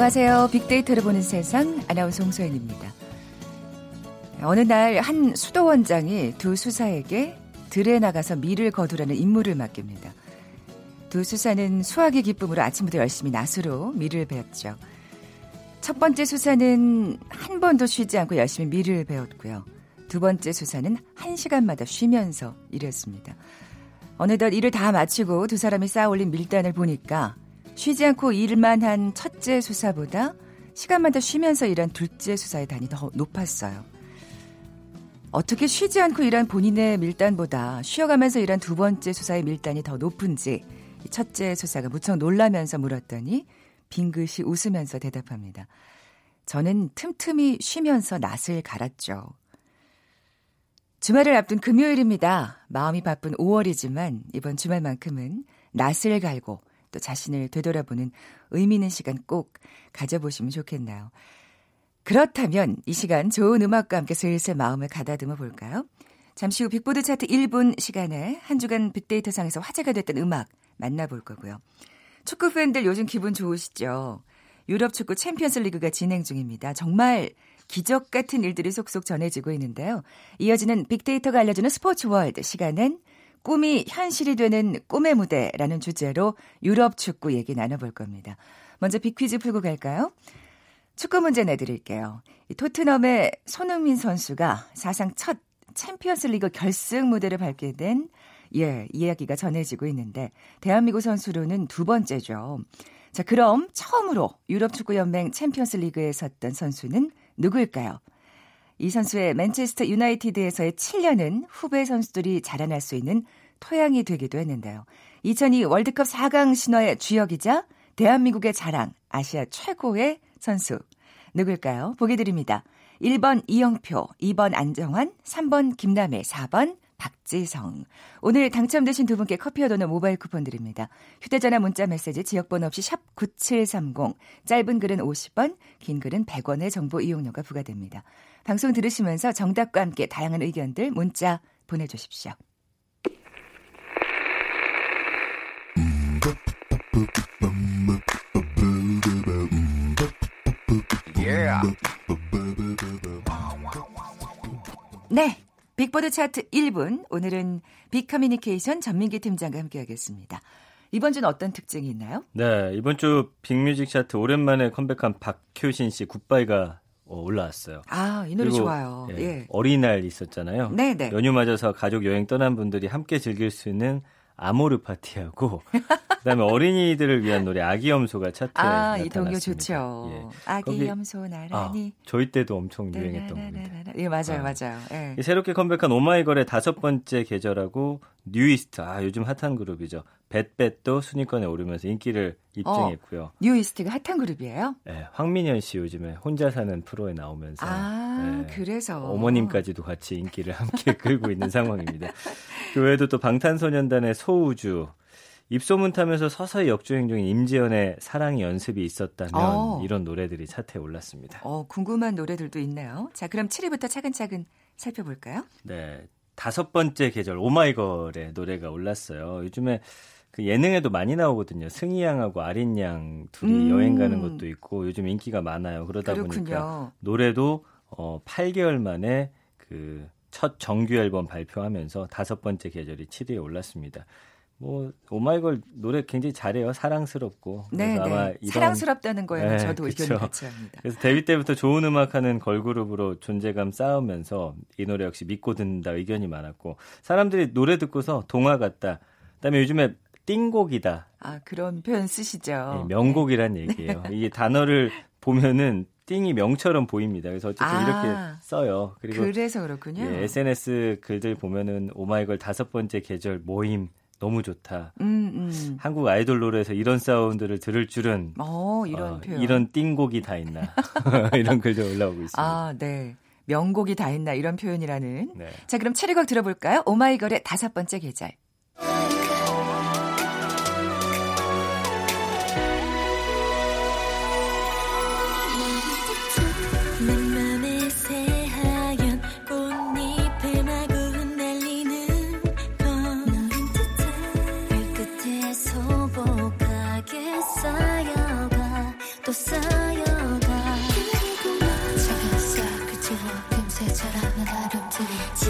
안녕하세요. 빅데이터를 보는 세상 아나운서 홍소연입니다. 어느 날 한 수도원장이 두 수사에게 들에 나가서 밀을 거두라는 임무를 맡깁니다. 두 수사는 수학의 기쁨으로 아침부터 열심히 낫으로 밀을 배웠죠. 첫 번째 수사는 한 번도 쉬지 않고 열심히 밀을 배웠고요. 두 번째 수사는 한 시간마다 쉬면서 일했습니다. 어느덧 일을 다 마치고 두 사람이 쌓아 올린 밀단을 보니까 쉬지 않고 일만 한 첫째 수사보다 시간마다 쉬면서 일한 둘째 수사의 단이 더 높았어요. 어떻게 쉬지 않고 일한 본인의 밀단보다 쉬어가면서 일한 두 번째 수사의 밀단이 더 높은지 첫째 수사가 무척 놀라면서 물었더니 빙긋이 웃으면서 대답합니다. 저는 틈틈이 쉬면서 낯을 갈았죠. 주말을 앞둔 금요일입니다. 마음이 바쁜 5월이지만 이번 주말만큼은 낯을 갈고 또 자신을 되돌아보는 의미 있는 시간 꼭 가져보시면 좋겠네요? 그렇다면 이 시간 좋은 음악과 함께 슬슬 마음을 가다듬어 볼까요? 잠시 후 빅보드 차트 1분 시간에 한 주간 빅데이터상에서 화제가 됐던 음악 만나볼 거고요. 축구 팬들 요즘 기분 좋으시죠? 유럽 축구 챔피언스 리그가 진행 중입니다. 정말 기적 같은 일들이 속속 전해지고 있는데요. 이어지는 빅데이터가 알려주는 스포츠 월드 시간엔 꿈이 현실이 되는 꿈의 무대라는 주제로 유럽 축구 얘기 나눠볼 겁니다. 먼저 빅퀴즈 풀고 갈까요? 축구 문제 내드릴게요. 토트넘의 손흥민 선수가 사상 첫 챔피언스 리그 결승 무대를 밟게 된 예, 이야기가 전해지고 있는데 대한민국 선수로는 두 번째죠. 자, 그럼 처음으로 유럽 축구 연맹 챔피언스 리그에 섰던 선수는 누구일까요? 이 선수의 맨체스터 유나이티드에서의 7년은 후배 선수들이 자라날 수 있는 토양이 되기도 했는데요. 2002 월드컵 4강 신화의 주역이자 대한민국의 자랑, 아시아 최고의 선수. 누굴까요? 보기 드립니다. 1번 이영표, 2번 안정환, 3번 김남혜, 4번 박지성. 오늘 당첨되신 두 분께 커피와 도넛 모바일 쿠폰 드립니다. 휴대전화 문자 메시지 지역번호 없이 샵 9730. 짧은 글은 50원, 긴 글은 100원의 정보 이용료가 부과됩니다. 방송 들으시면서 정답과 함께 다양한 의견들 문자 보내주십시오. 네. 빅보드 차트 1분. 오늘은 빅커뮤니케이션 전민기 팀장과 함께하겠습니다. 이번 주는 어떤 특징이 있나요? 네, 이번 주 빅뮤직 차트 오랜만에 컴백한 박효신 씨 굿바이가 어, 올라왔어요. 아, 이 노래 좋아요. 예, 예. 어린이날 있었잖아요. 네, 네. 연휴 맞아서 가족 여행 떠난 분들이 함께 즐길 수 있는 아모르 파티하고 그다음에 어린이들을 위한 노래 아기 염소가 차트에 아, 나타났습니다. 이 동요 좋죠. 예. 아기 염소 나란히. 아, 저희 때도 엄청 유행했던 겁니다. 예, 맞아요, 아. 맞아요. 예. 새롭게 컴백한 오마이걸의 다섯 번째 계절하고 뉴이스트, 아 요즘 핫한 그룹이죠. 뱃뱃도 순위권에 오르면서 인기를 입증했고요. 어, 뉴이스트가 핫한 그룹이에요? 네, 황민현 씨 요즘에 혼자 사는 프로에 나오면서 아, 네, 그래서 어머님까지도 같이 인기를 함께 끌고 있는 상황입니다. 그 외에도 또 방탄소년단의 소우주, 입소문 타면서 서서히 역주행 중인 임지연의 사랑 연습이 있었다면 어. 이런 노래들이 차트에 올랐습니다. 어, 궁금한 노래들도 있네요. 자, 그럼 7위부터 차근차근 살펴볼까요? 네. 다섯 번째 계절 오마이걸의 노래가 올랐어요. 요즘에 그 예능에도 많이 나오거든요. 승희 양하고 아린 양 둘이 음. 여행 가는 것도 있고 요즘 인기가 많아요. 그러다 그렇군요. 보니까 노래도 어 8개월 만에 그 첫 정규 앨범 발표하면서 다섯 번째 계절이 7위에 올랐습니다. 뭐 오마이걸 노래 굉장히 잘해요. 사랑스럽고. 네, 아마 네. 이런... 사랑스럽다는 거에 네, 저도 의견을 같이 합니다. 그래서 데뷔 때부터 좋은 음악하는 걸그룹으로 존재감 쌓으면서 이 노래 역시 믿고 듣는다 의견이 많았고 사람들이 노래 듣고서 동화 같다. 그다음에 요즘에 띵곡이다. 아 그런 표현 쓰시죠. 네, 명곡이란 네. 얘기예요. 이게 단어를 보면은 띵이 명처럼 보입니다. 그래서 어쨌든 아, 이렇게 써요. 그리고 그래서 그렇군요. 예, SNS 글들 보면은 오마이걸 다섯 번째 계절 모임 너무 좋다. 음, 음. 한국 아이돌 노래에서 이런 사운드를 들을 줄은 어, 이런 어, 표현. 이런 띵곡이 다 있나 이런 글도 올라오고 있습니다. 아, 네. 명곡이 다 있나 이런 표현이라는. 네. 자, 그럼 체리곡 들어볼까요? 오마이걸의 다섯 번째 계절.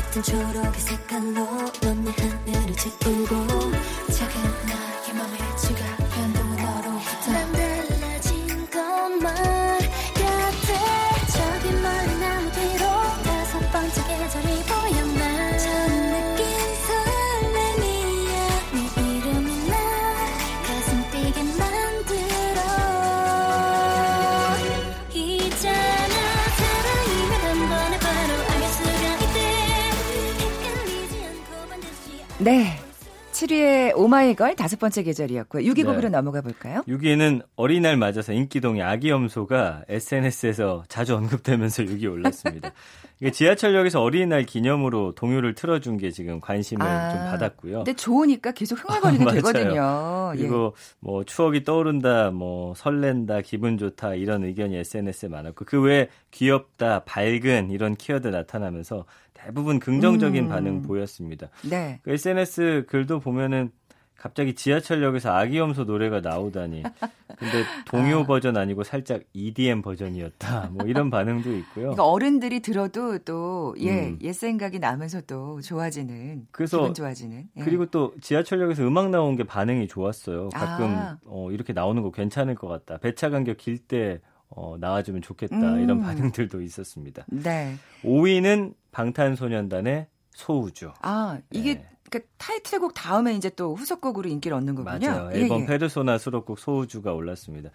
짙은 초록의 색깔로 넌 내 하늘을 채우고 오마이걸 다섯 번째 계절이었고요. 6위 곡으로 네. 넘어가 볼까요? 6위에는 어린이날 맞아서 인기동의 아기 염소가 SNS에서 자주 언급되면서 6위에 올랐습니다. 이게 지하철역에서 어린이날 기념으로 동요를 틀어준 게 지금 관심을 아, 좀 받았고요. 근데 좋으니까 계속 흥얼거리게 맞아요. 되거든요. 예. 그리고 뭐 추억이 떠오른다, 뭐 설렌다, 기분 좋다 이런 의견이 SNS에 많았고 그 외에 귀엽다, 밝은 이런 키워드 나타나면서 대부분 긍정적인 음. 반응 보였습니다. 네. 그 SNS 글도 보면은 갑자기 지하철역에서 아기염소 노래가 나오다니. 근데 동요 아. 버전 아니고 살짝 EDM 버전이었다. 뭐 이런 반응도 있고요. 그러니까 어른들이 들어도 또, 예, 음. 옛 생각이 나면서 또 좋아지는. 그래서 기분 좋아지는. 예. 그리고 또 지하철역에서 음악 나온 게 반응이 좋았어요. 가끔 아. 어, 이렇게 나오는 거 괜찮을 것 같다. 배차 간격 길때 어, 나와주면 좋겠다. 음. 이런 반응들도 있었습니다. 네. 5위는 방탄소년단의 소우주. 아, 이게 네. 그러니까 타이틀곡 다음에 이제 또 후속곡으로 인기를 얻는 거군요. 맞아요. 예, 앨범 예. 페르소나 수록곡 소우주가 올랐습니다.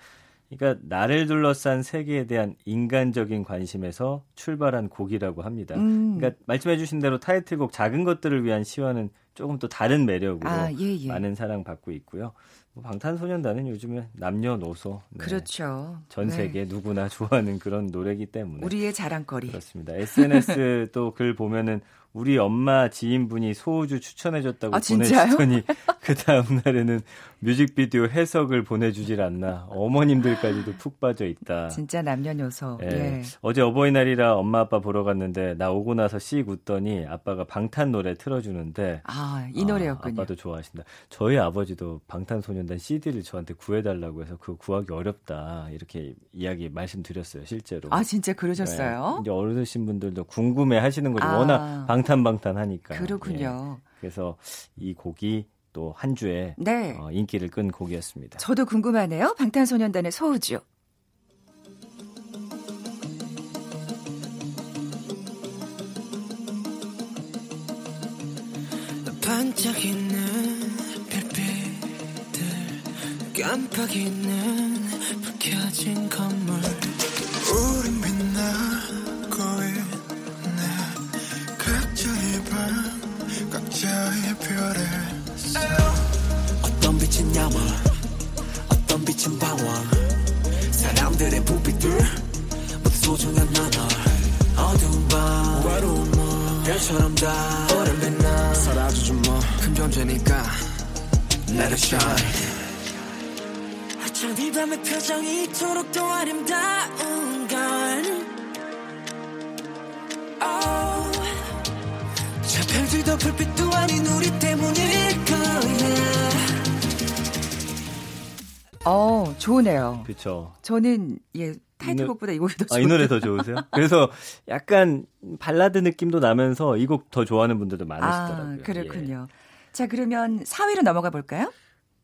그러니까 나를 둘러싼 세계에 대한 인간적인 관심에서 출발한 곡이라고 합니다. 음. 그러니까 말씀해 주신 대로 타이틀곡 작은 것들을 위한 시와는 조금 또 다른 매력으로 아, 예, 예. 많은 사랑 받고 있고요. 뭐 방탄소년단은 요즘에 남녀노소 네, 그렇죠. 전 네. 세계 누구나 좋아하는 그런 노래이기 때문에 우리의 자랑거리. 그렇습니다. SNS 또 글 보면은 우리 엄마 지인분이 소우주 추천해줬다고 아? 보내주더니 그 다음 날에는 뮤직비디오 해석을 보내주질 않나 어머님들까지도 푹 빠져 있다. 진짜 남녀노소. 예. 예. 어제 어버이날이라 엄마 아빠 보러 갔는데 나 오고 나서 씩 웃더니 아빠가 방탄 노래 틀어주는데 아, 이 노래였군요. 아, 아빠도 좋아하신다. 저희 아버지도 방탄소년단 CD를 저한테 구해달라고 해서 그거 구하기 어렵다 이렇게 이야기 말씀드렸어요 실제로. 아, 진짜 그러셨어요? 네. 이제 어르신 분들도 궁금해 하시는 거죠. 아. 워낙 방 탄방탄 하니까. 그렇군요. 예. 그래서 이 곡이 또 한 주에 네. 어, 인기를 끈 곡이었습니다. 저도 궁금하네요. 방탄소년단의 소우주. 반짝이는 별빛들 깜빡이는 불 켜진 건물 우린 써 어떤 빛은 야망 어떤 빛은 방황 사람들의 부비들 모두 소중한 나널 어두운 밤 외로운 몸 별처럼 다 오랜 빛나. 사라지지 뭐큰 존재니까 Let it shine. 하찮은 이 밤의 표정이 이토록 더 아름다운 저 불빛도 아닌 우리 때문일 거야 어, 좋으네요. 그렇죠. 저는 예 타이틀곡보다 이 곡이 더 아, 이 좋아요. 노래 더 좋으세요? 그래서 약간 발라드 느낌도 나면서 이 곡 더 좋아하는 분들도 많으시더라고요. 아, 예. 그렇군요. 자, 그러면 4위로 넘어가 볼까요?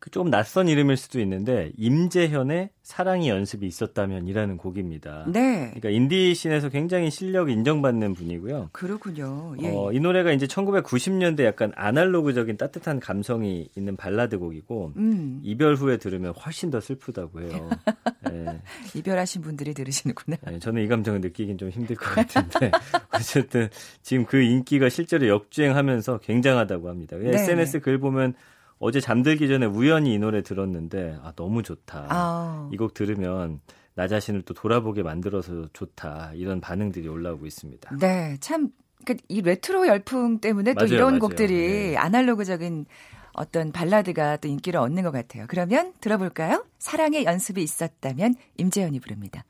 그 조금 낯선 이름일 수도 있는데 임재현의 사랑에 연습이 있었다면이라는 곡입니다. 네. 그러니까 인디 씬에서 굉장히 실력 인정받는 분이고요. 그렇군요. 예. 어, 이 노래가 이제 1990년대 약간 아날로그적인 따뜻한 감성이 있는 발라드 곡이고 음, 이별 후에 들으면 훨씬 더 슬프다고 해요. 예, 이별하신 분들이 들으시는구나. 예, 저는 이 감정을 느끼긴 좀 힘들 것 같은데 어쨌든 지금 그 인기가 실제로 역주행하면서 굉장하다고 합니다. 네, SNS 글 보면 어제 잠들기 전에 우연히 이 노래 들었는데 아 너무 좋다. 아, 이곡 들으면 나 자신을 또 돌아보게 만들어서 좋다. 이런 반응들이 올라오고 있습니다. 네, 참, 그이 레트로 열풍 때문에 또 맞아요, 이런 맞아요. 곡들이 네. 아날로그적인 어떤 발라드가 또 인기를 얻는 것 같아요. 그러면 들어볼까요? 사랑의 연습이 있었다면 임재현이 부릅니다.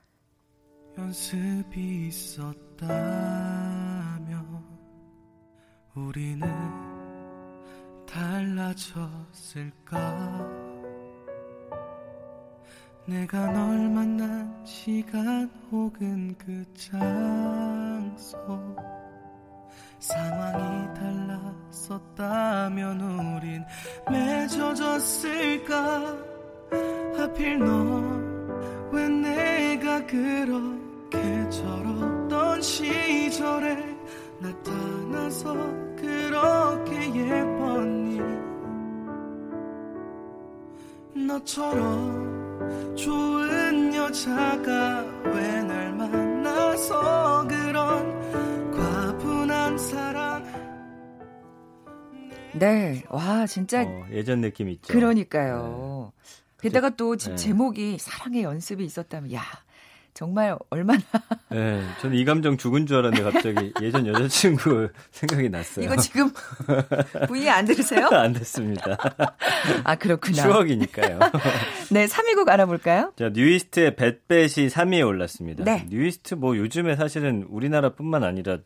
연습이 있었다면 우리는 달라졌을까? 내가 널 만난 시간 혹은 그 장소? 상황이 달랐었다면 우린 맺어졌을까? 하필 너 왜 내가 그렇게 저렇던 시절에 나타나서 그렇게 예뻤 너처럼 좋은 여자가 왜 날 만나서 그런 과분한 사랑 네. 와, 진짜 어, 예전 느낌 있죠. 그러니까요. 게다가 또 네. 제목이 사랑의 연습이 있었다면 야, 정말 얼마나 네, 저는 이 감정 죽은 줄 알았는데 갑자기 예전 여자친구 생각이 났어요. 이거 지금 분이 안 들으세요? 안 됐습니다. 아, 그렇구나. 추억이니까요. 네, 3위곡 알아볼까요? 자, 뉴이스트의 뱃뱃이 3위에 올랐습니다. 네. 뉴이스트 뭐 요즘에 사실은 우리나라뿐만 아니라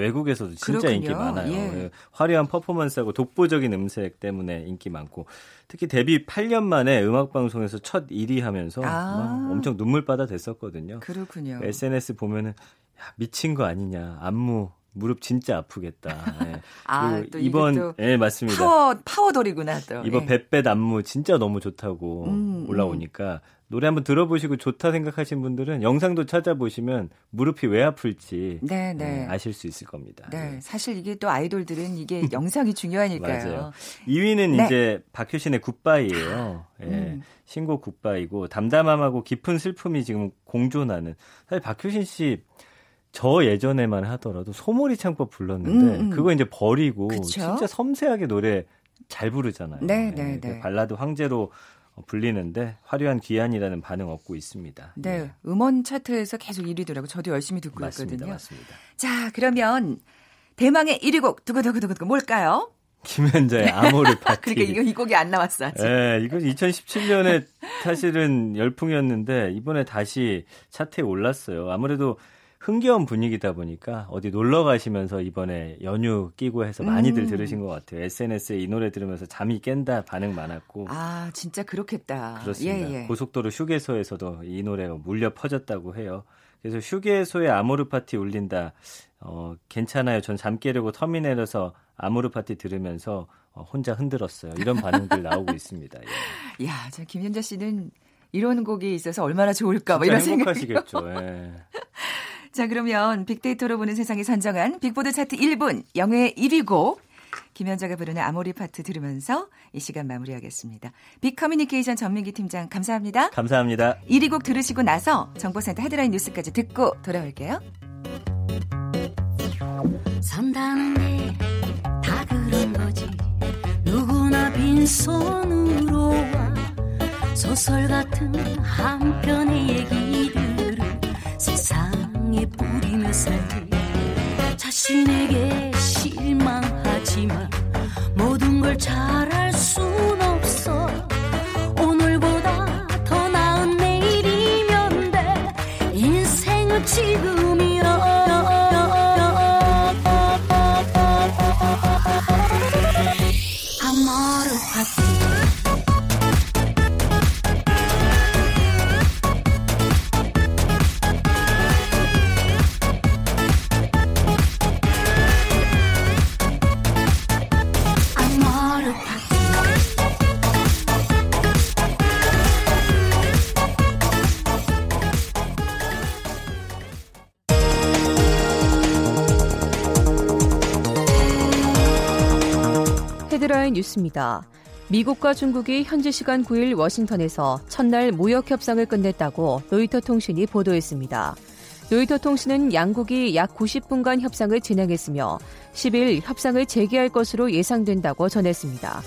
외국에서도 진짜 그렇군요. 인기 많아요. 예. 예, 화려한 퍼포먼스하고 독보적인 음색 때문에 인기 많고 특히 데뷔 8년 만에 음악 방송에서 첫 1위 하면서 아. 막 엄청 눈물바다 됐었거든요. 그렇군요. SNS 보면은 야, 미친 거 아니냐. 안무 무릎 진짜 아프겠다. 예. 아, 또 이번 또 예, 맞습니다. 파워 파워돌이구나 또. 이번 예. 뱃뱃 안무 진짜 너무 좋다고 음, 올라오니까 노래 한번 들어보시고 좋다 생각하신 분들은 영상도 찾아보시면 무릎이 왜 아플지 네, 네. 예, 아실 수 있을 겁니다. 네, 사실 이게 또 아이돌들은 이게 영상이 중요하니까요. 맞아요. 2위는 네. 이제 박효신의 굿바이예요. 예. 음. 신곡 굿바이고 담담함하고 깊은 슬픔이 지금 공존하는 사실 박효신 씨 저 예전에만 하더라도 소몰이 창법 불렀는데 음, 음. 그거 이제 버리고 그쵸? 진짜 섬세하게 노래 잘 부르잖아요. 네, 예, 네, 그 네. 발라드 황제로 불리는데 화려한 귀환이라는 반응 얻고 있습니다. 네, 예, 음원 차트에서 계속 1위더라고. 저도 열심히 듣고 맞습니다, 있거든요. 맞습니다. 자, 그러면 대망의 1위 곡 두구두구두구 뭘까요? 김현자의 아모르 파티. 그러니까 이거 이 곡이 안 나왔어 아직. 예, 이건 2017년에 사실은 열풍이었는데 이번에 다시 차트에 올랐어요. 아무래도 흥겨운 분위기다 보니까 어디 놀러 가시면서 이번에 연휴 끼고 해서 많이들 음. 들으신 것 같아요. SNS에 이 노래 들으면서 잠이 깬다 반응 많았고 아, 진짜 그렇겠다. 그렇습니다. 예, 예. 고속도로 휴게소에서도 이 노래가 물려 퍼졌다고 해요. 그래서 휴게소에 아모르 파티 울린다. 어, 괜찮아요. 전 잠 깨려고 터미널에서 아모르 파티 들으면서 어, 혼자 흔들었어요. 이런 반응들 나오고 있습니다. 예. 야, 저 김연자 씨는 이런 곡이 있어서 얼마나 좋을까 뭐 이런 생각이. 행복하시겠죠. 예. 자, 그러면 빅데이터로 보는 세상이 선정한 빅보드 차트 1분 영예 1위 곡 김연자가 부르는 아모르 파티 들으면서 이 시간 마무리하겠습니다. 빅 커뮤니케이션 전민기 팀장 감사합니다. 감사합니다. 1위 곡 들으시고 나서 정보센터 헤드라인 뉴스까지 듣고 돌아올게요. 산다는 게 다 그런 거지 누구나 빈손으로 와 소설 같은 한 편의 얘기들을 세상 에 뿌리며 살지 자신에게 실망하지만 모든 걸 잘할 순 뉴스입니다. 미국과 중국이 현지 시간 9일 워싱턴에서 첫날 무역 협상을 끝냈다고 로이터 통신이 보도했습니다. 로이터 통신은 양국이 약 90분간 협상을 진행했으며 10일 협상을 재개할 것으로 예상된다고 전했습니다.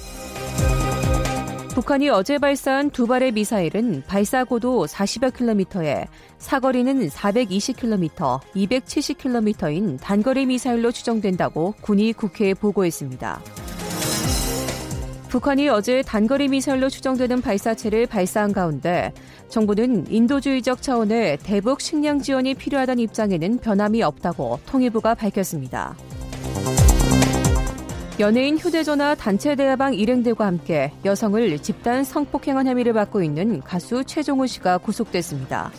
북한이 어제 발사한 두 발의 미사일은 발사 고도 40여 킬로미터에 사거리는 420킬로미터, 270킬로미터인 단거리 미사일로 추정된다고 군이 국회에 보고했습니다. 북한이 어제 단거리 미사일로 추정되는 발사체를 발사한 가운데 정부는 인도주의적 차원의 대북 식량 지원이 필요하다는 입장에는 변함이 없다고 통일부가 밝혔습니다. 연예인 휴대전화 단체 대화방 일행들과 함께 여성을 집단 성폭행한 혐의를 받고 있는 가수 최종우 씨가 구속됐습니다.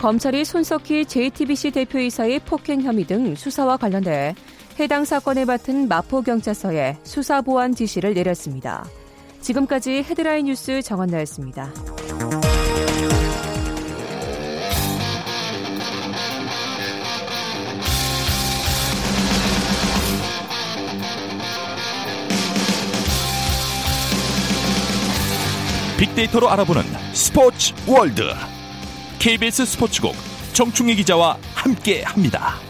검찰이 손석희 JTBC 대표이사의 폭행 혐의 등 수사와 관련돼 해당 사건을 맡은 마포경찰서에 수사 보완 지시를 내렸습니다. 지금까지 헤드라인 뉴스 정원나였습니다. 빅데이터로 알아보는 스포츠 월드 KBS 스포츠국 정충희 기자와 함께합니다.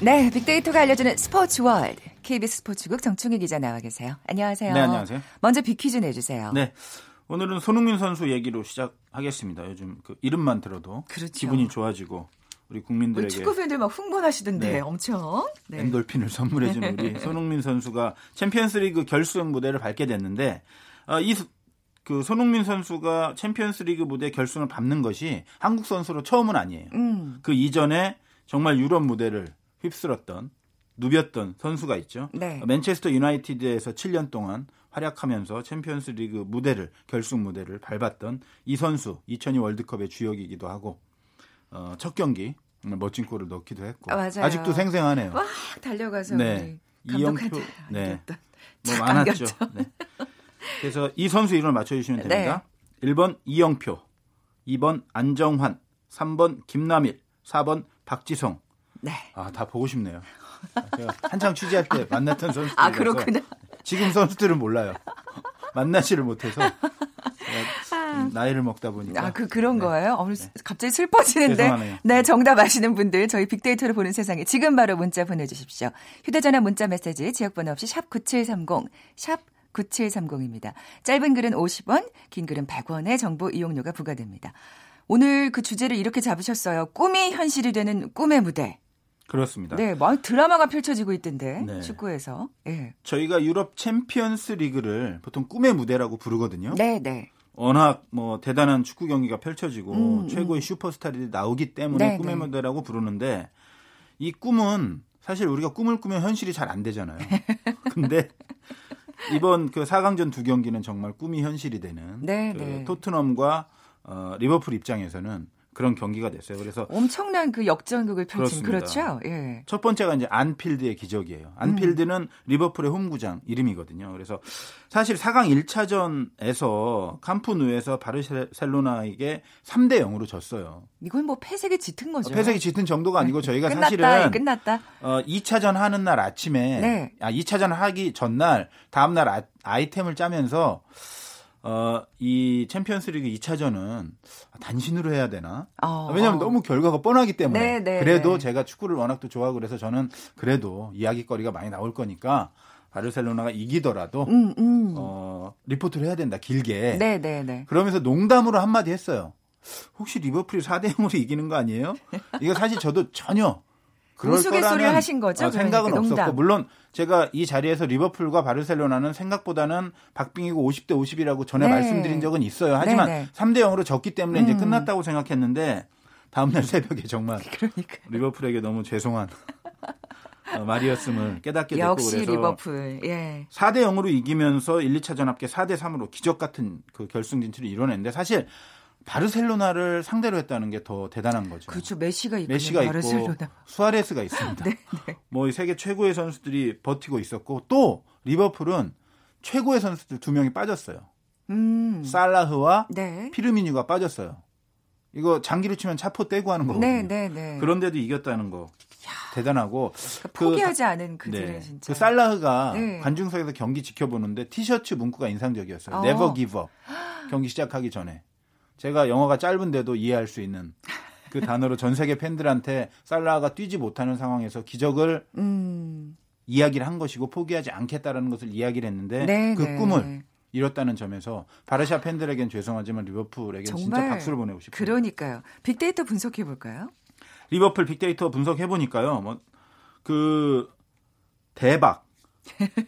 네, 빅데이터가 알려주는 스포츠 월드. KBS 스포츠국 정충희 기자 나와 계세요. 안녕하세요. 네, 안녕하세요. 먼저 빅퀴즈 내주세요. 네. 오늘은 손흥민 선수 얘기로 시작하겠습니다. 요즘 그 이름만 들어도 그렇죠. 기분이 좋아지고 우리 우리 국민들에게 축구 팬들 막 흥분하시던데 네. 엄청. 네. 엔돌핀을 선물해준 우리 손흥민 선수가 챔피언스리그 결승 무대를 밟게 됐는데 아, 이그 손흥민 선수가 챔피언스리그 무대 결승을 밟는 것이 한국 선수로 처음은 아니에요. 음, 그 이전에 정말 유럽 무대를 휩쓸었던 누볐던 선수가 있죠. 네. 맨체스터 유나이티드에서 7년 동안 활약하면서 챔피언스 리그 무대를 결승 무대를 밟았던 이 선수 2002 월드컵의 주역이기도 하고 어, 첫 경기 멋진 골을 넣기도 했고 아, 맞아요. 아직도 생생하네요. 막 달려가서 네. 이영표 네. 뭐착 많았죠. 네. 그래서 이 선수 이름을 맞춰주시면 네. 됩니다. 1번 이영표, 2번 안정환, 3번 김남일, 4번 박지성. 네. 아, 다 보고 싶네요. 제가 한창 취재할 때 만났던 선수들. 아, 그렇구나. 지금 선수들은 몰라요. 만나지를 못해서 좀 나이를 먹다 보니까. 아, 그 그런 네. 거예요? 오늘 갑자기 슬퍼지는데. 죄송하네요. 네, 정답 아시는 분들 저희 빅데이터를 보는 세상에 지금 바로 문자 보내주십시오. 휴대전화 문자 메시지 지역번호 없이 샵 9730, 샵 9730입니다. 짧은 글은 50원, 긴 글은 100원의 정보 이용료가 부과됩니다. 오늘 그 주제를 이렇게 잡으셨어요. 꿈이 현실이 되는 꿈의 무대. 그렇습니다. 네, 뭐 드라마가 펼쳐지고 있던데 네. 축구에서. 예. 저희가 유럽 챔피언스 리그를 보통 꿈의 무대라고 부르거든요. 네, 네. 워낙 뭐 대단한 축구 경기가 펼쳐지고 음, 최고의 슈퍼스타들이 나오기 때문에 네, 꿈의 네. 무대라고 부르는데 이 꿈은 사실 우리가 꿈을 꾸면 현실이 잘 안 되잖아요. 근데 이번 그 4강전 두 경기는 정말 꿈이 현실이 되는 네, 그 네. 토트넘과 어, 리버풀 입장에서는 그런 경기가 됐어요. 그래서 엄청난 그 역전극을 펼친 그렇습니다. 그렇죠. 예. 첫 번째가 이제 안필드의 기적이에요. 안필드는 리버풀의 홈구장 이름이거든요. 그래서 사실 4강 1차전에서 캄프누에서 바르셀로나에게 3대 0으로 졌어요. 이건 뭐 패색이 짙은 거죠. 패색이 짙은 정도가 아니고 저희가 끝났다. 사실은 예, 끝났다. 어, 2차전 하는 날 아침에 네. 아 2차전 하기 전날 다음 날 아, 아이템을 짜면서 어, 이 챔피언스리그 2차전은 단신으로 해야 되나? 어, 왜냐하면 어. 너무 결과가 뻔하기 때문에. 네, 네, 그래도 네. 제가 축구를 워낙 또 좋아하고 그래서 저는 그래도 이야기거리가 많이 나올 거니까 바르셀로나가 이기더라도 음, 음. 어, 리포트를 해야 된다. 길게. 네, 네, 네. 그러면서 농담으로 한마디 했어요. 혹시 리버풀이 4대 0으로 이기는 거 아니에요? 이거 사실 저도 전혀 그럴 거라는 하신 거죠? 어, 생각은 그러니까. 없었고 물론 제가 이 자리에서 리버풀과 바르셀로나는 생각보다는 박빙이고 50대 50이라고 전에 네. 말씀드린 적은 있어요. 하지만 네, 네. 3대 0으로 졌기 때문에 이제 음. 끝났다고 생각했는데 다음날 새벽에 정말 그러니까. 리버풀에게 너무 죄송한 어, 말이었음을 깨닫게 됐고 역시 그래서 리버풀. 예. 4대 0으로 이기면서 1, 2차전 합계 4대 3으로 기적 같은 그 결승 진출을 이뤄냈는데 사실 바르셀로나를 상대로 했다는 게 더 대단한 거죠. 그렇죠. 메시가 있고 메시가 있고 바르셀로나. 네, 수아레스가 있습니다. 뭐이 세계 최고의 선수들이 버티고 있었고 또 리버풀은 최고의 선수들 두 명이 빠졌어요. 음. 살라흐와 네. 피르미뉴가 빠졌어요. 이거 장기로 치면 차포 떼고 하는 거거든요. 네, 네, 네. 그런데도 이겼다는 거 대단하고 그러니까 포기하지 않은 그들의 네. 진짜. 그 살라흐가 네. 관중석에서 경기 지켜보는데 티셔츠 문구가 인상적이었어요. 어. Never give up. 경기 시작하기 전에. 제가 영어가 짧은데도 이해할 수 있는 그 단어로 전 세계 팬들한테 살라흐가 뛰지 못하는 상황에서 기적을 음. 이야기를 한 것이고 포기하지 않겠다라는 것을 이야기를 했는데 네, 그 네. 꿈을 이뤘다는 점에서 바르샤 팬들에겐 죄송하지만 리버풀에겐 진짜 박수를 보내고 싶어요. 그러니까요. 빅데이터 분석해 볼까요? 리버풀 빅데이터 분석해 보니까요. 뭐 그 대박,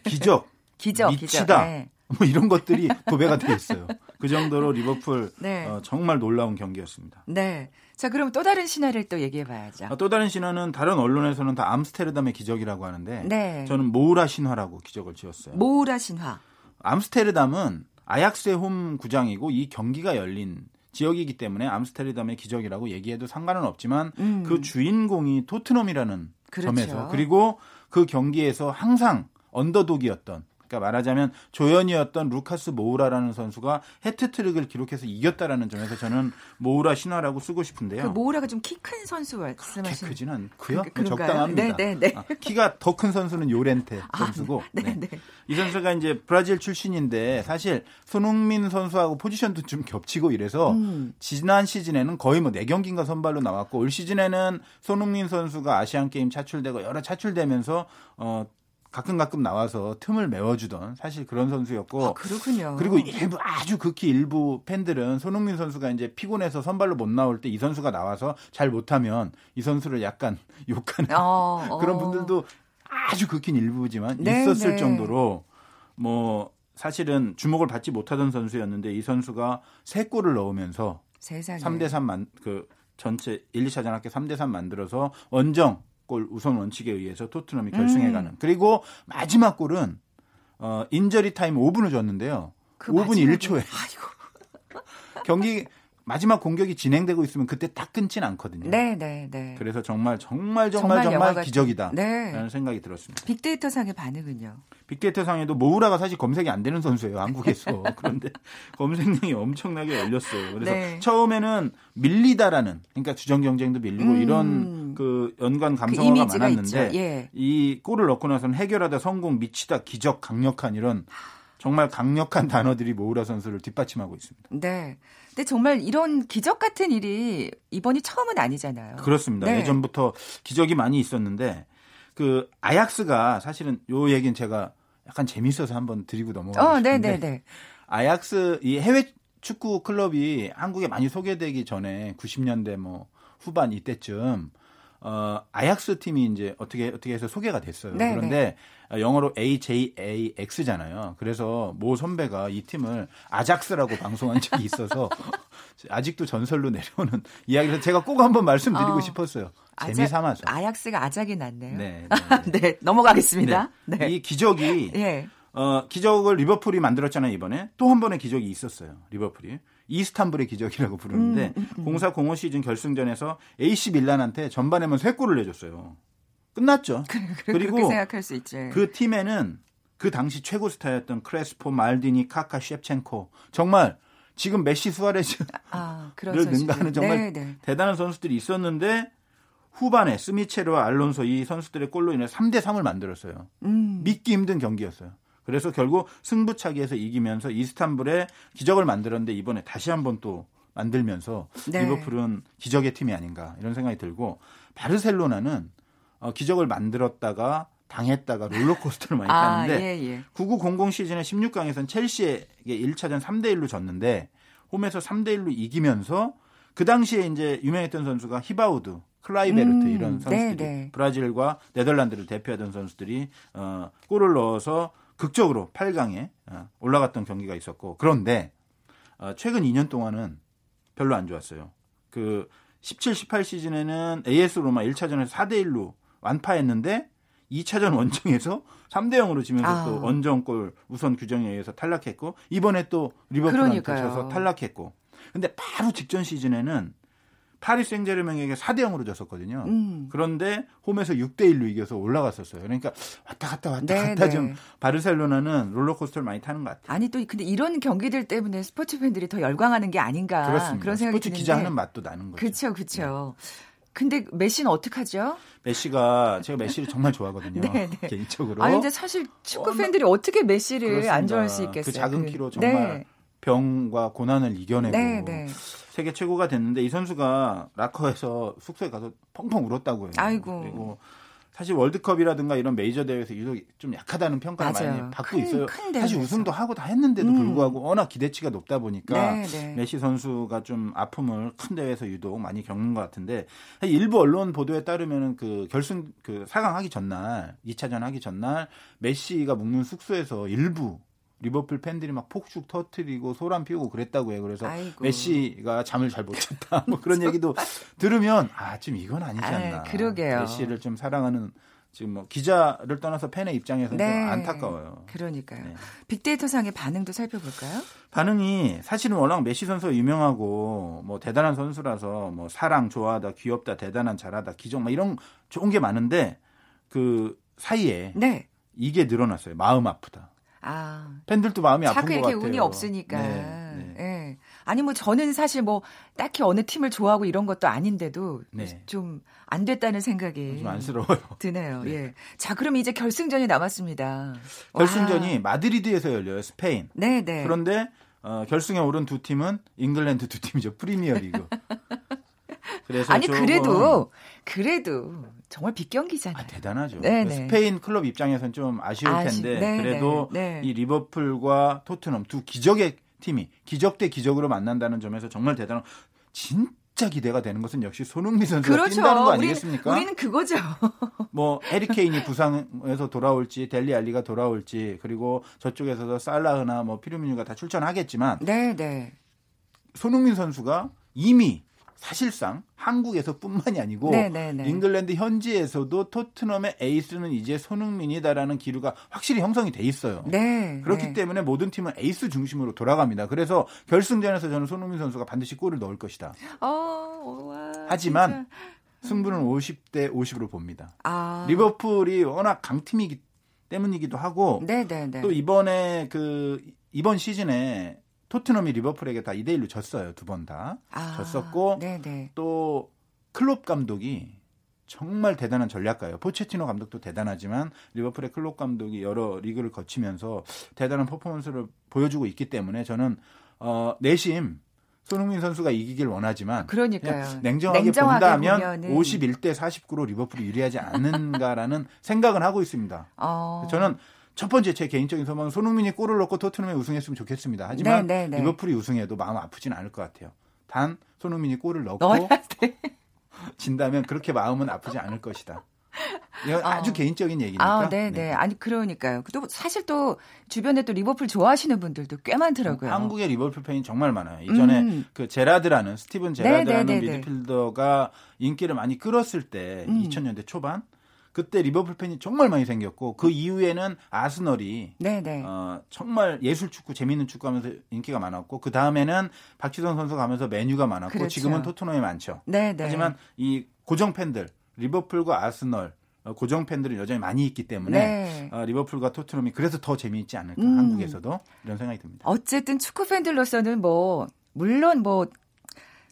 기적, 기적, 미치다. 기적. 네. 뭐 이런 것들이 도배가 돼 있어요. 그 정도로 리버풀 네. 어, 정말 놀라운 경기였습니다. 네. 자, 그럼 또 다른 신화를 또 얘기해 봐야죠. 아, 또 다른 신화는 다른 언론에서는 다 암스테르담의 기적이라고 하는데 네. 저는 모우라 신화라고 기적을 지었어요. 모우라 신화. 암스테르담은 아약스의 홈 구장이고 이 경기가 열린 지역이기 때문에 암스테르담의 기적이라고 얘기해도 상관은 없지만 음. 그 주인공이 토트넘이라는 그렇죠. 점에서 그리고 그 경기에서 항상 언더독이었던 그러니까 말하자면 조연이었던 루카스 모우라라는 선수가 해트트릭을 기록해서 이겼다라는 점에서 저는 모우라 신화라고 쓰고 싶은데요. 그 모우라가 좀 키 큰 선수 말씀하시는 크진 않고요. 그- 그런가요? 적당합니다. 네, 네, 네. 아, 키가 더 큰 선수는 요렌테 선수고. 네, 네. 네. 이 선수가 이제 브라질 출신인데 사실 손흥민 선수하고 포지션도 좀 겹치고 이래서 음. 지난 시즌에는 거의 뭐 4경기인가 선발로 나왔고 올 시즌에는 손흥민 선수가 아시안 게임 차출되고 여러 차출되면서 어 가끔 가끔 나와서 틈을 메워주던 사실 그런 선수였고 아, 그렇군요. 그리고 일부 아주 극히 일부 팬들은 손흥민 선수가 이제 피곤해서 선발로 못 나올 때 이 선수가 나와서 잘 못하면 이 선수를 약간 욕하는 어, 어. 그런 분들도 아주 극히 일부지만 네, 있었을 네. 정도로 뭐 사실은 주목을 받지 못하던 선수였는데 이 선수가 세 골을 넣으면서 세상에. 3대 3만 그 전체 1, 2차전 합계 3대 3 만들어서 원정 골 우선 원칙에 의해서 토트넘이 결승에 음. 가는. 그리고 마지막 골은 어 인저리 타임 5분을 줬는데요. 그 5분 마지막에- 1초에 아이고. 경기 마지막 공격이 진행되고 있으면 그때 딱 끊진 않거든요. 네, 네, 네. 그래서 정말 정말 정말 정말 정말, 영화 같은- 기적이다. 네. 라는 생각이 들었습니다. 빅데이터 상의 반응은요. 빅데이터 상에도 모우라가 사실 검색이 안 되는 선수예요 한국에서 그런데 검색량이 엄청나게 늘었어요. 그래서 네. 처음에는 밀리다라는 그러니까 주전 경쟁도 밀리고 음. 이런 그 연관 그 감성어가 이미지가 많았는데. 예. 이 골을 넣고 나서는 해결하다 성공 미치다 기적 강력한 이런 정말 강력한 단어들이 모우라 선수를 뒷받침하고 있습니다. 네. 근데 정말 이런 기적 같은 일이 이번이 처음은 아니잖아요. 그렇습니다. 네. 예전부터 기적이 많이 있었는데 그 아약스가 사실은 요 얘기는 제가 약간 재밌어서 한번 드리고 넘어가고 어, 네, 싶은데 네, 네. 아약스 이 해외 축구 클럽이 한국에 많이 소개되기 전에 90년대 뭐 후반 이때쯤 어 아약스 팀이 이제 어떻게 어떻게 해서 소개가 됐어요. 네, 그런데 영어로 AJAX잖아요. 그래서 모 선배가 이 팀을 아작스라고 방송한 적이 있어서 아직도 전설로 내려오는 이야기를 제가 꼭 한번 말씀드리고 어. 싶었어요. 재미 삼아서. 아약스가 아작이 났네요. 네. 네, 네. 넘어가겠습니다. 네. 네. 이 기적이 예. 어, 기적을 리버풀이 만들었잖아요, 이번에. 또 한 번의 기적이 있었어요, 리버풀이. 이스탄불의 기적이라고 부르는데, 음, 0405 시즌 결승전에서 AC 밀란한테 전반에만 3골을 내줬어요. 끝났죠. 그렇게 그리고 생각할 수 있죠. 그 팀에는 그 당시 최고 스타였던 크레스포, 말디니, 카카, 셰프첸코. 정말 지금 메시 수아레즈를 아, 선수들. 능가하는 정말 네, 네. 대단한 선수들이 있었는데, 후반에 스미체르와 알론소 이 선수들의 골로 인해 3대 3을 만들었어요. 음. 믿기 힘든 경기였어요. 그래서 결국 승부차기에서 이기면서 이스탄불에 기적을 만들었는데 이번에 다시 한번 또 만들면서 네. 리버풀은 기적의 팀이 아닌가 이런 생각이 들고 바르셀로나는 어, 기적을 만들었다가 당했다가 롤러코스터를 많이 아, 탔는데 예, 예. 9900 시즌에 16강에서는 첼시에게 1차전 3대 1로 졌는데 홈에서 3대 1로 이기면서 그 당시에 이제 유명했던 선수가 히바우드, 클라이베르트 음, 이런 선수들이 네, 네. 브라질과 네덜란드를 대표하던 선수들이 어, 골을 넣어서 극적으로 8강에 어, 올라갔던 경기가 있었고 그런데 어, 최근 2년 동안은 별로 안 좋았어요. 그 17, 18 시즌에는 AS 로마 1차전에서 4대 1로 완파했는데 2차전 원정에서 3대 0으로 지면서 아. 또 원정골 우선 규정에 의해서 탈락했고 이번에 또 리버풀한테. 져서 탈락했고 근데 바로 직전 시즌에는 파리 생제르맹에게 4대 0으로 졌었거든요. 음. 그런데 홈에서 6대 1로 이겨서 올라갔었어요. 그러니까 왔다 갔다 왔다 네, 갔다 네. 좀 바르셀로나는 롤러코스터를 많이 타는 것 같아요. 아니 또 근데 이런 경기들 때문에 스포츠 팬들이 더 열광하는 게 아닌가 그렇습니다. 그런 생각이 스포츠 드는데. 기자 하는 맛도 나는 거죠. 그렇죠, 그렇죠. 근데 메시는 어떡하죠? 메시가 제가 메시를 정말 좋아하거든요. 네, 네. 개인적으로. 아니 근데 사실 축구 팬들이 어 떻게 메시를 그렇습니다. 안 좋아할 수 있겠어요? 그 작은 그- 키로 정말 네. 병과 고난을 이겨내고 네, 네. 세계 최고가 됐는데 이 선수가 라커에서 숙소에 가서 펑펑 울었다고 해요. 아이고. 그리고 사실 월드컵이라든가 이런 메이저 대회에서 유독 좀 약하다는 평가를 맞아요. 많이 받고 큰- 있어요. 큰 사실. 우승도 하고 다 했는데도 음. 불구하고 워낙 기대치가 높다 보니까 네, 네. 메시 선수가 좀 아픔을 큰 대회에서 유독 많이 겪는 것 같은데 일부 언론 보도에 따르면은 그 결승 그 4강 하기 전날 2차전 하기 전날 메시가 묵는 숙소에서 일부 리버풀 팬들이 막 폭죽 터트리고 소란 피우고 그랬다고 해요. 그래서 아이고. 메시가 잠을 잘 못 잤다. 뭐 그런 얘기도 들으면 아, 좀 이건 아니지 아, 않나. 그러게요. 메시를 좀 사랑하는 지금 뭐 기자를 떠나서 팬의 입장에서는 네. 좀 안타까워요. 그러니까요. 네. 빅데이터 상의 반응도 살펴볼까요? 반응이 사실은 워낙 메시 선수가 유명하고 뭐 대단한 선수라서 뭐 사랑 좋아하다 귀엽다 대단한 잘하다 기적 막 이런 좋은 게 많은데 그 사이에 네. 이게 늘어났어요. 마음 아프다. 아, 팬들도 마음이 아픈 자꾸 것 이렇게 같아요. 운이 없으니까. 네, 네. 예. 아니 뭐 저는 사실 뭐 딱히 어느 팀을 좋아하고 이런 것도 아닌데도 네. 좀안 됐다는 생각이 좀 안쓰러워요. 드네요. 네. 예. 자, 그럼 이제 결승전이 남았습니다. 결승전이 와. 마드리드에서 열려요. 스페인. 네, 네. 그런데 어, 결승에 오른 두 팀은 잉글랜드 두 팀이죠. 프리미어리그. 그래서 아니 그래도 그래도 정말 빅경기잖아요. 아, 대단하죠. 네, 네. 스페인 클럽 입장에서는 좀 아쉬울 아쉬- 텐데 네, 그래도 네, 네. 이 리버풀과 토트넘 두 기적의 팀이 기적 대 기적으로 만난다는 점에서 정말 대단한 진짜 기대가 되는 것은 역시 손흥민 선수가 그렇죠. 뛴다는 거 아니겠습니까? 우리는 그거죠. 뭐 해리케인이 부상에서 돌아올지 델리 알리가 돌아올지 그리고 저쪽에서도 살라흐나 뭐 피르미뉴가 다 출전하겠지만 네, 네. 손흥민 선수가 이미 사실상 한국에서뿐만이 아니고 네, 네, 네. 잉글랜드 현지에서도 토트넘의 에이스는 이제 손흥민이다라는 기류가 확실히 형성이 돼 있어요. 네. 그렇기 네. 때문에 모든 팀은 에이스 중심으로 돌아갑니다. 그래서 결승전에서 저는 손흥민 선수가 반드시 골을 넣을 것이다. 어, 와, 하지만 진짜. 승부는 50대 50으로 봅니다. 아. 리버풀이 워낙 강팀이기 때문이기도 하고 네, 네, 네. 또 이번에 그 이번 시즌에 토트넘이 리버풀에게 다 2대 1로 졌어요. 두 번 다. 아, 졌었고 네, 네. 또 클롭 감독이 정말 대단한 전략가예요. 포체티노 감독도 대단하지만 리버풀의 클롭 감독이 여러 리그를 거치면서 대단한 퍼포먼스를 보여주고 있기 때문에 저는 어 내심 손흥민 선수가 이기길 원하지만 그러니까요. 냉정하게, 냉정하게 본다면 보면은. 51대 49로 리버풀이 유리하지 않는가라는 생각은 하고 있습니다. 어. 저는 첫 번째 제 개인적인 소망은 손흥민이 골을 넣고 토트넘이 우승했으면 좋겠습니다. 하지만 네, 네, 네. 리버풀이 우승해도 마음 아프진 않을 것 같아요. 단 손흥민이 골을 넣고. 진다면 그렇게 마음은 아프지 않을 것이다. 이건 아주 어. 개인적인 얘기니까. 아, 네, 네. 아니 그러니까요. 또 사실 또 주변에 또 리버풀 좋아하시는 분들도 꽤 많더라고요. 한국의 리버풀 팬이 정말 많아요. 이전에 음. 그 제라드라는 스티븐 제라드라는 네, 네, 네, 네. 미드필더가 인기를 많이 끌었을 때 음. 2000년대 초반 그때 리버풀 팬이 정말 많이 생겼고 그 이후에는 아스널이 네, 네. 어, 정말 예술 축구 재미있는 축구하면서 인기가 많았고 그 다음에는 박지성 선수가 하면서 메뉴가 많았고 그렇죠. 지금은 토트넘이 많죠. 네, 네. 하지만 이 고정 팬들 리버풀과 아스널 어, 고정 팬들은 여전히 많이 있기 때문에 네. 어, 리버풀과 토트넘이 그래서 더 재미있지 않을까 음. 한국에서도 이런 생각이 듭니다. 어쨌든 축구 팬들로서는 뭐 물론 뭐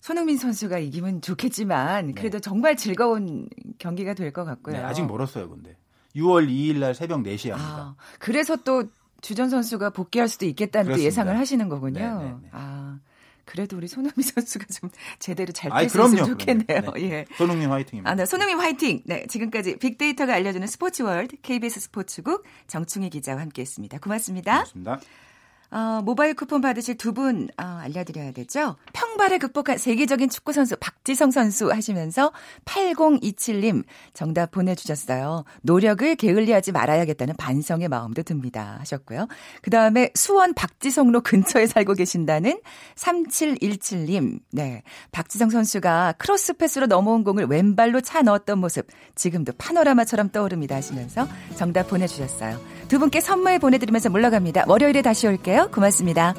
손흥민 선수가 이기면 좋겠지만 그래도 정말 즐거운 경기가 될 것 같고요. 네, 아직 멀었어요, 근데 6월 2일 날 새벽 4시에 합니다. 아, 그래서 또 주전 선수가 복귀할 수도 있겠다는 또. 예상을 하시는 거군요. 네, 네, 네. 아, 그래도 우리 손흥민 선수가 좀 제대로 잘 그럼요, 좋겠네요. 그럼요. 네. 예. 손흥민 화이팅입니다. 아, 네. 손흥민 화이팅! 네, 지금까지 빅데이터가 알려주는 스포츠월드 KBS 스포츠국 정충희 기자와 함께했습니다. 고맙습니다. 고맙습니다. 어, 모바일 쿠폰 받으실 두분 어, 알려드려야 되죠. 평발을 극복한 세계적인 축구 선수 박지성 선수 하시면서 8027님 정답 보내주셨어요. 노력을 게을리하지 말아야겠다는 반성의 마음도 듭니다 하셨고요. 그 다음에 수원 박지성로 근처에 살고 계신다는 3717님. 네, 박지성 선수가 크로스 패스로 넘어온 공을 왼발로 차 넣었던 모습 지금도 파노라마처럼 떠오릅니다 하시면서 정답 보내주셨어요. 두 분께 선물 보내드리면서 물러갑니다. 월요일에 다시 올게 요. 고맙습니다.